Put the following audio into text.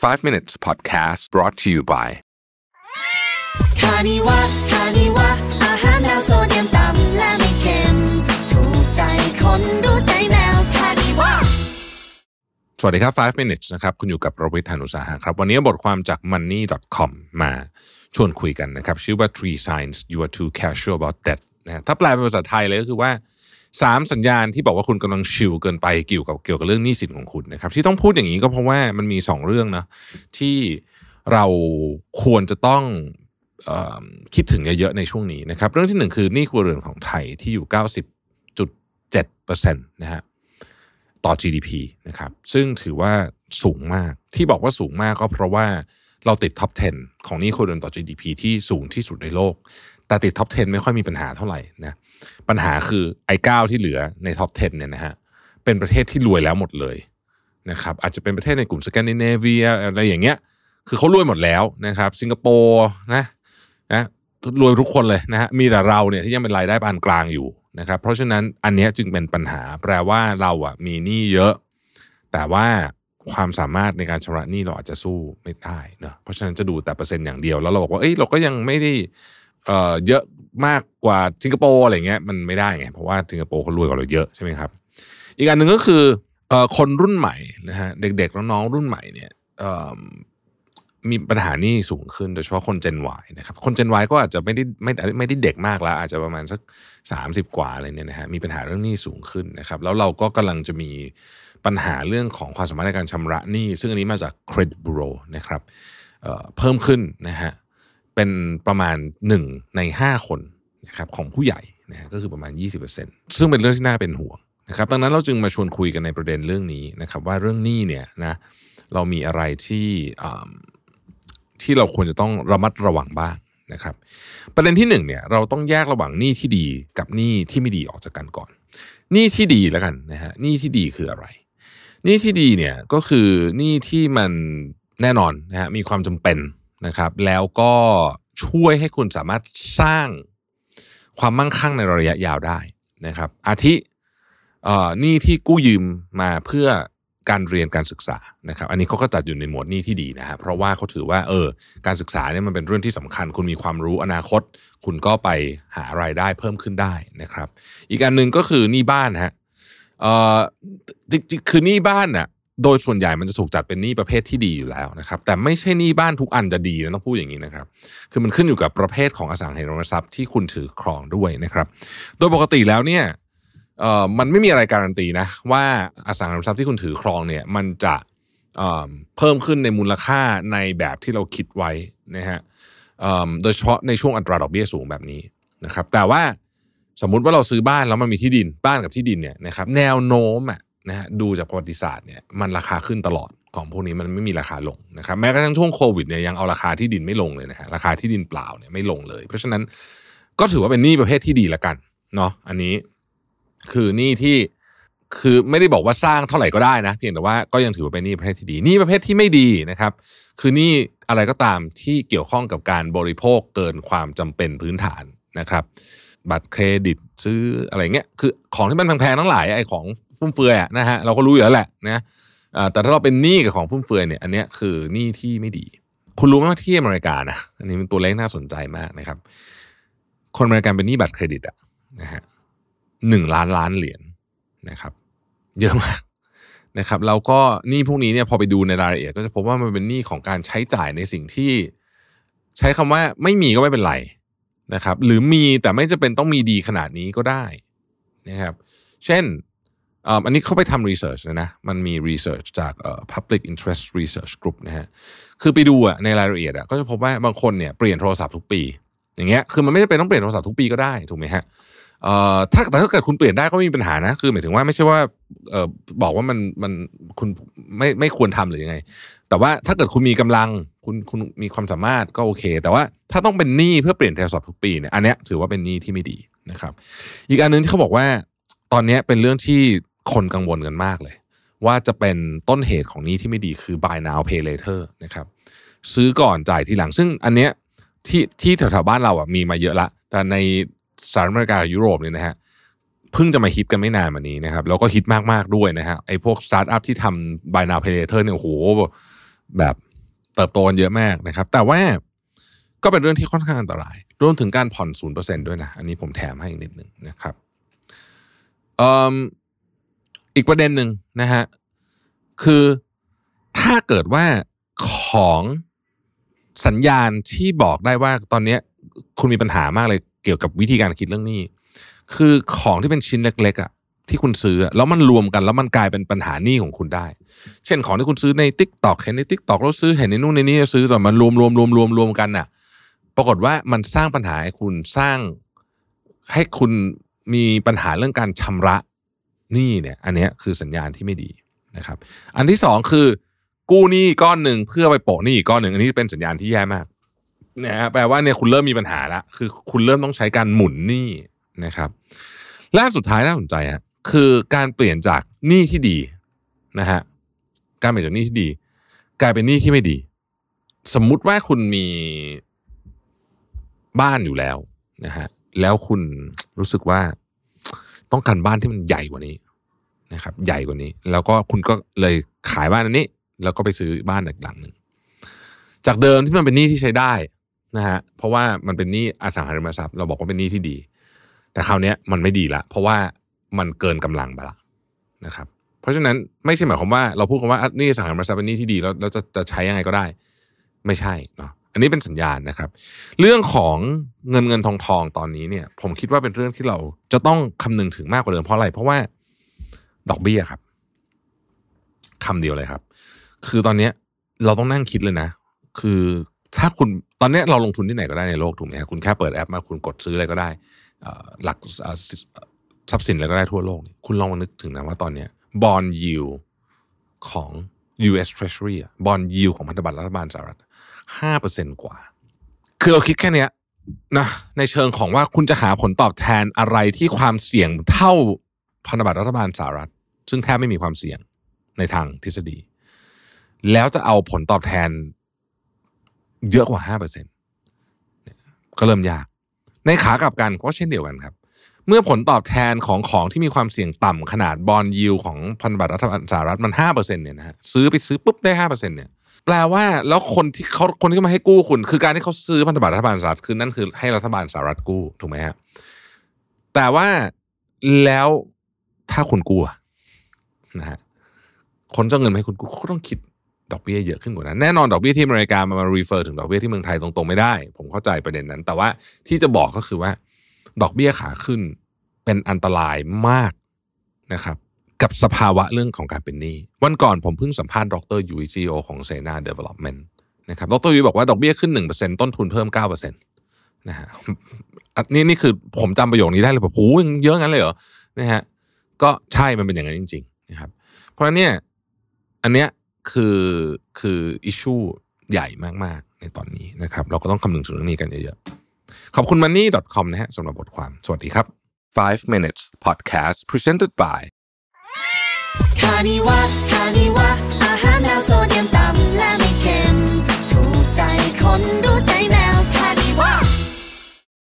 5 minutes podcast brought to you by Kaniva Kaniva อาหารแมวโซเดียมต่ำและไม่เค็ม ถูกใจคนรู้ใจแมว Kaniva สวัสดีครับ 5 minutes นะครับ คุณอยู่กับประวิทยานุสาหะครับ วันนี้บทความจาก money.com มาชวนคุยกันนะครับ ชื่อว่า three signs you are too casual about debt นะฮะถ้าแปลเป็นภาษาไทยเลยก็คือว่า 3 สัญญาณที่บอกว่าคุณกำลัง chill เกินไปเกี่ยวกับเกี่ยวกับเรื่องหนี้สินของคุณนะครับ ที่ต้องพูดอย่างนี้ก็เพราะว่ามันมี 2 เรื่องนะที่เราควรจะต้องออคิดถึงเยอะๆในช่วงนี้นะครับ เรื่องที่หนึ่งคือหนี้ครัวเรือนของไทยที่อยู่ 90.7%นะฮะต่อ GDP นะครับ ซึ่งถือว่าสูงมากที่บอกว่าสูงมากก็เพราะว่า เราติด top 10 ของหนี้ครัวเรือนต่อ GDP ที่สูงที่สุดในโลก แต่ติด top 10 ไม่ค่อยมีปัญหาเท่าไหร่นะปัญหาคือไอ้9ที่เหลือใน top 10 เนี่ยนะฮะเป็นประเทศที่รวยแล้วหมดเลยนะครับอาจจะเป็นประเทศในกลุ่มสแกนดิเนเวียอะไรอย่างเงี้ยคือเขารวยหมดแล้วนะครับ สิงคโปร์นะนะรวยทุกคนเลยนะฮะมีแต่เราเนี่ยที่ยังเป็นรายได้ปานกลางอยู่นะครับเพราะฉะนั้นอันนี้จึงเป็นปัญหาแปลว่าเราอะมีหนี้เยอะ แต่ว่า ความสามารถในการชำระหนี้เราอาจจะสู้ไม่ได้เนอะเพราะฉะนั้นจะดูแต่เปอร์เซ็นต์อย่างเดียวแล้วเราบอกว่าเอ้ยเราก็ยังไม่ได้เอ่อเยอะมากกว่าสิงคโปร์อะไรเงี้ยมันไม่ได้ไงเพราะว่าสิงคโปร์เขารวยกว่าเราเยอะใช่ไหมครับ อีกอันหนึ่งก็คือเอ่อคนรุ่นใหม่นะฮะเด็กๆน้องๆรุ่นใหม่เนี่ยเอ่อ มีปัญหานี้สูงขึ้นโดยเฉพาะคน Gen Y นะครับคน Gen Y ก็อาจจะไม่ได้ไม่ได้ไม่ได้เด็กมากแล้วอาจจะประมาณสัก 30 กว่าอะไรเนี่ยนะฮะมีปัญหาเรื่องหนี้สูงขึ้นนะครับแล้วเราก็กำลังจะมีปัญหาเรื่องของความสามารถในการชำระหนี้ซึ่งอันนี้มาจาก Credit Bureau นะครับเเพิ่มขึ้นนะฮะเป็นประมาณ 1 ใน 5 คนนะครับของผู้ใหญ่นะฮะก็คือประมาณ 20%ซึ่งเป็นเรื่องที่น่าเป็นห่วงนะครับดังนั้นเราจึงมาชวนคุยกันในประเด็นเรื่องนี้นะครับว่าเรื่องหนี้เนี่ยนะเรามีอะไรที่ ที่เราควรจะต้องระมัดระวังบ้างนะครับ ประเด็นที่หนึ่งเนี่ยเราต้องแยกระหว่างหนี้ที่ดีกับหนี้ที่ไม่ดีออกจากกันก่อนหนี้ที่ดีแล้วกันนะฮะหนี้ที่ดีคืออะไรหนี้ที่ดีเนี่ยก็คือหนี้ที่มันแน่นอนนะฮะมีความจำเป็นนะครับ แล้วก็ช่วยให้คุณสามารถสร้างความมั่งคั่งในระยะยาวได้นะครับ อาทิเอ่อหนี้ที่กู้ยืมมาเพื่อ การเรียนการศึกษานะครับ อันนี้เขาก็จัดอยู่ในหมวดนี้ที่ดีนะฮะเพราะว่าเขาถือว่าเออการศึกษาเนี่ยมันเป็นเรื่องที่สำคัญ คุณมีความรู้อนาคต คุณก็ไปหารายได้เพิ่มขึ้นได้นะครับ อีกอันหนึ่งก็คือหนี้บ้านฮะเอ่อคือหนี้บ้านน่ะโดยส่วนใหญ่มันจะถูกจัดเป็นหนี้ประเภทที่ดีอยู่แล้วนะครับ แต่ไม่ใช่หนี้บ้านทุกอันจะดีนะต้องพูดอย่างนี้นะครับ คือมันขึ้นอยู่กับประเภทของอสังหาริมทรัพย์ที่คุณถือครองด้วยนะครับ โดยปกติแล้วเนี่ย มันไม่มีอะไรการันตีนะว่าอสังหาริมทรัพย์ที่คุณถือครองเนี่ยมันจะเพิ่มขึ้นในมูลค่าในแบบที่เราคิดไว้นะฮะโดยเฉพาะในช่วงอัตราดอกเบี้ยสูงแบบนี้นะครับ แต่ว่าสมมุติว่าเราซื้อบ้านแล้วมันมีที่ดินบ้านกับที่ดินเนี่ยนะครับแนวโน้มอะนะฮะดูจากประวัติศาสตร์เนี่ยมันราคาขึ้นตลอดของพวกนี้มันไม่มีราคาลงนะครับแม้กระทั่งช่วงโควิดเนี่ยยังเอาราคาที่ดินไม่ลงเลยนะฮะราคาที่ดินเปล่าเนี่ยไม่ลงเลย เพราะฉะนั้นก็ถือว่าเป็นหนี้ประเภทที่ดีละกันเนาะอันนี้ คือหนี้ที่คือไม่ได้บอกว่าสร้างเท่าไหร่ก็ได้นะ เพียงแต่ว่าก็ยังถือว่าเป็นหนี้ประเภทที่ดีหนี้ประเภทที่ไม่ดีนะครับ คือหนี้อะไรก็ตามที่เกี่ยวข้องกับการบริโภคเกินความจำเป็นพื้นฐานนะครับ บัตรเครดิตซื้ออะไรเงี้ยคือของที่มันแพงๆทั้งหลายไอ้ของฟุ่มเฟือยอะนะฮะเราก็รู้อยู่แล้วแหละนะแต่ถ้าเราเป็นหนี้กับของฟุ่มเฟือยเนี่ยอันเนี้ยคือหนี้ที่ไม่ดี คุณรู้ไหมว่าที่อเมริกานะอันนี้เป็นตัวเลขน่าสนใจมากนะครับ คนอเมริกันเป็นหนี้บัตรเครดิตอะนะฮะ หนึ่งล้านล้านเหรียญนะครับ เยอะมากนะครับแล้วก็หนี้พวกนี้เนี่ยพอไปดูในรายละเอียดก็จะพบว่ามันเป็นหนี้ของการใช้จ่ายในสิ่งที่ใช้คำว่าไม่มีก็ไม่เป็นไรนะครับ หรือมีแต่ไม่จะเป็นต้องมีดีขนาดนี้ก็ได้นะครับ เช่นอันนี้เขาไปทำรีเสิร์ชนะนะ มันมีรีเสิร์ชจาก Public Interest Research Group นะฮะ คือไปดูอะในรายละเอียดอะก็จะพบว่าบางคนเนี่ยเปลี่ยนโทรศัพท์ทุกปี อย่างเงี้ย คือมันไม่จำเป็นต้องเปลี่ยนโทรศัพท์ทุกปีก็ได้ ถูกไหมฮะ ถ้าแต่ถ้าเกิดคุณเปลี่ยนได้ก็ไม่มีปัญหานะ คือหมายถึงว่าไม่ใช่ว่าออบอกว่ามันมันคุณไม่ไม่ควรทำหรือยังไง แต่ว่าถ้าเกิดคุณมีกำลังคุณคุณมีความสามารถก็โอเค แต่ว่าถ้าต้องเป็นหนี้เพื่อเปลี่ยนทรศัพท์ทุกปีเนี่ยอันเนี้ยถือว่าเป็นหนี้ที่ไม่ดีนะครับ อีกอันหนึงที่เขาบอกว่า ตอนนี้เป็นเรื่องที่คนกังวลกันมากเลย ว่าจะเป็นต้นเหตุของหนี้ที่ไม่ดีคือ buy now pay later นะครับ ซื้อก่อนจ่ายทีหลัง ซึ่งอันเนี้ยที่ที่แถวๆบ้านเราอะมีมาเยอะละ แต่ใน สหรัฐอเมริกากับยุโรปเนี่ยนะฮะเพิ่งจะมาฮิตกันไม่นานมานี้นะครับแล้วก็ฮิตมากๆด้วยนะฮะไอ้พวกสตาร์ทอัพที่ทำ buy now pay later เนี่ยโอ้โหแบบเติบโตกันเยอะมากนะครับ แต่ว่าก็เป็นเรื่องที่ค่อนข้างอันตราย รวมถึงการผ่อนศูนย์เปอร์เซ็นด้วยนะ อันนี้ผมแถมให้อีกนิดหนึ่งนะครับอีกประเด็นหนึ่งนะฮะคือถ้าเกิดว่าของสัญญาณที่บอกได้ว่าตอนนี้คุณมีปัญหามากเลย เกี่ยวกับวิธีการคิดเรื่องนี้ คือของที่เป็นชิ้นเล็กๆอะที่คุณซื้อแล้วมันรวมกันแล้วมันกลายเป็นปัญหาหนี้ของคุณได้ เช่นของที่คุณซื้อใน t ิ k t o k เห็นใน t ิ k t o k แล้วซื้อเห็นในนู่นในนี่แล้วซื้อแต่มันรวมรวมรวมรวมรวมกันน่ะ ปรากฏว่ามันสร้างปัญหาให้คุณสร้างให้คุณมีปัญหาเรื่องการชำระหนี้เนี่ย อันนี้คือสัญญาณที่ไม่ดีนะครับ อันที่สองคือกู้หนี้ก้อนหนึ่งเพื่อไปโปะหนี้ก้อนหนึ่งอันนี้เป็นสัญญาณที่แย่มาก นะฮะแปลว่าเนี่ยคุณเริ่มมีปัญหาละคือคุณเริ่มต้องใช้การหมุนหนี้นะครับและอันสุดท้ายน่าสนใจฮะคือการเปลี่ยนจากหนี้ที่ดีนะฮะการเปลี่ยนจากหนี้ที่ดี กลายเป็นหนี้ที่ไม่ดี สมมุติว่าคุณมีบ้านอยู่แล้วนะฮะแล้วคุณรู้สึกว่าต้องการบ้านที่มันใหญ่กว่านี้นะครับ ใหญ่กว่านี้ แล้วก็คุณก็เลยขายบ้านอันนี้ แล้วก็ไปซื้อบ้านอีกหลังหนึ่งจากเดิมที่มันเป็นหนี้ที่ใช้ได้ นะฮะเพราะว่ามันเป็นหนี้อสังหาริมทรัพย์เราบอกว่าเป็นหนี้ที่ดี แต่คราวเนี้ยมันไม่ดีละ เพราะว่ามันเกินกำลังไปละนะครับ เพราะฉะนั้นไม่ใช่หมายความว่าเราพูดคำว่าหนี่อสังหาริมทรัพย์เป็นหนี้ที่ดีแล้วแล้วจะจะใช้ยังไงก็ได้ ไม่ใช่เนาะอันนี้เป็นสัญญาณนะครับ เรื่องของเงินเงินทองทองตอนนี้เนี่ย ผมคิดว่าเป็นเรื่องที่เราจะต้องคำนึงถึงมากกว่าเดิมเพราะอะไร เพราะว่าดอกเบี้ยครับคำเดียวเลยครับ คือตอนเนี้ยเราต้องนั่งคิดเลยนะ คือถ้าคุณ ตอนนี้เราลงทุนที่ไหนก็ได้ในโลกถูกไหมครับคุณแค่เปิดแอปมาคุณกดซื้ออะไรก็ได้หลักทรัพย์สินอะไรก็ได้ทั่วโลก คุณลองมานึกถึงนะว่าตอนนี้บอลยิวของ US Treasury อะบอลยิวของพันธบัตรรัฐบาลสหรัฐห้าเปอร์เซ็นกว่า คือเราคิดแค่นี้นะในเชิงของว่าคุณจะหาผลตอบแทนอะไรที่ความเสี่ยงเท่าพันธบัตรรัฐบาลสหรัฐ ซึ่งแทบไม่มีความเสี่ยงในทางทฤษฎี แล้วจะเอาผลตอบแทน เยอะกว่าห้าเปอร์เซ็นก็เริ่มยาก ในขากลับกันก็เช่นเดียวกันครับ เมื่อผลตอบแทนของของที่มีความเสี่ยงต่ำขนาดบอลยิวของพันธบัตรรัฐบาลสหรัฐมันห้าเปอร์เซ็นเนี่ยนะฮะซื้อไปซื้อปุ๊บได้ห้าเปอร์เซ็นเนี่ยแปลว่าแล้วคนที่เขาคนที่มาให้กู้คุณ คือการที่เขาซื้อพันธบัตรรัฐบาลสหรัฐคือนั่นคือให้รัฐบาลสหรัฐกู้ถูกไหมฮะแต่ว่าแล้วถ้าคุณกู้นะฮะคนจะเอาเงินมาให้คุณกู้เขาก็ต้องคิด ดอกเบี้ยเยอะขึ้นกว่านั้น แน่นอนดอกเบี้ยที่อเมริกามันมา refer ถึงดอกเบี้ยที่เมืองไทยตรงๆไม่ได้ ผมเข้าใจประเด็นนั้น แต่ว่าที่จะบอกก็คือว่า ดอกเบี้ยขาขึ้นเป็นอันตรายมากนะครับ กับสภาวะเรื่องของการเป็นหนี้วันก่อนผมเพิ่งสัมภาษณ์ดร.ยุ้ย CEO ของ SENA Development นะครับดร.ยุ้ยบอกว่าดอกเบี้ยขึ้น 1%ต้นทุนเพิ่ม 9%นะฮะอันนี่นี่คือผมจำประโยคนี้ได้เลยแบบโอ้ยเยอะงั้นเลยเหรอนะฮะก็ใช่มันเป็นอย่างนั้นจริง ๆ นะครับ เพราะฉะนั้นเนี่ยอันเนี้ย คือคือ issue ใหญ่มาก ๆ ในตอนนี้นะครับ เราก็ต้องคำนึงถึงเรื่องนี้กันเยอะๆ ขอบคุณ money.com นะฮะสำหรับบทความ สวัสดีครับ 5 minutes podcast presented by คานิวะคานิวะอาหารแนวโซเดียมต่ำและไม่เค็มถูกใจคนด้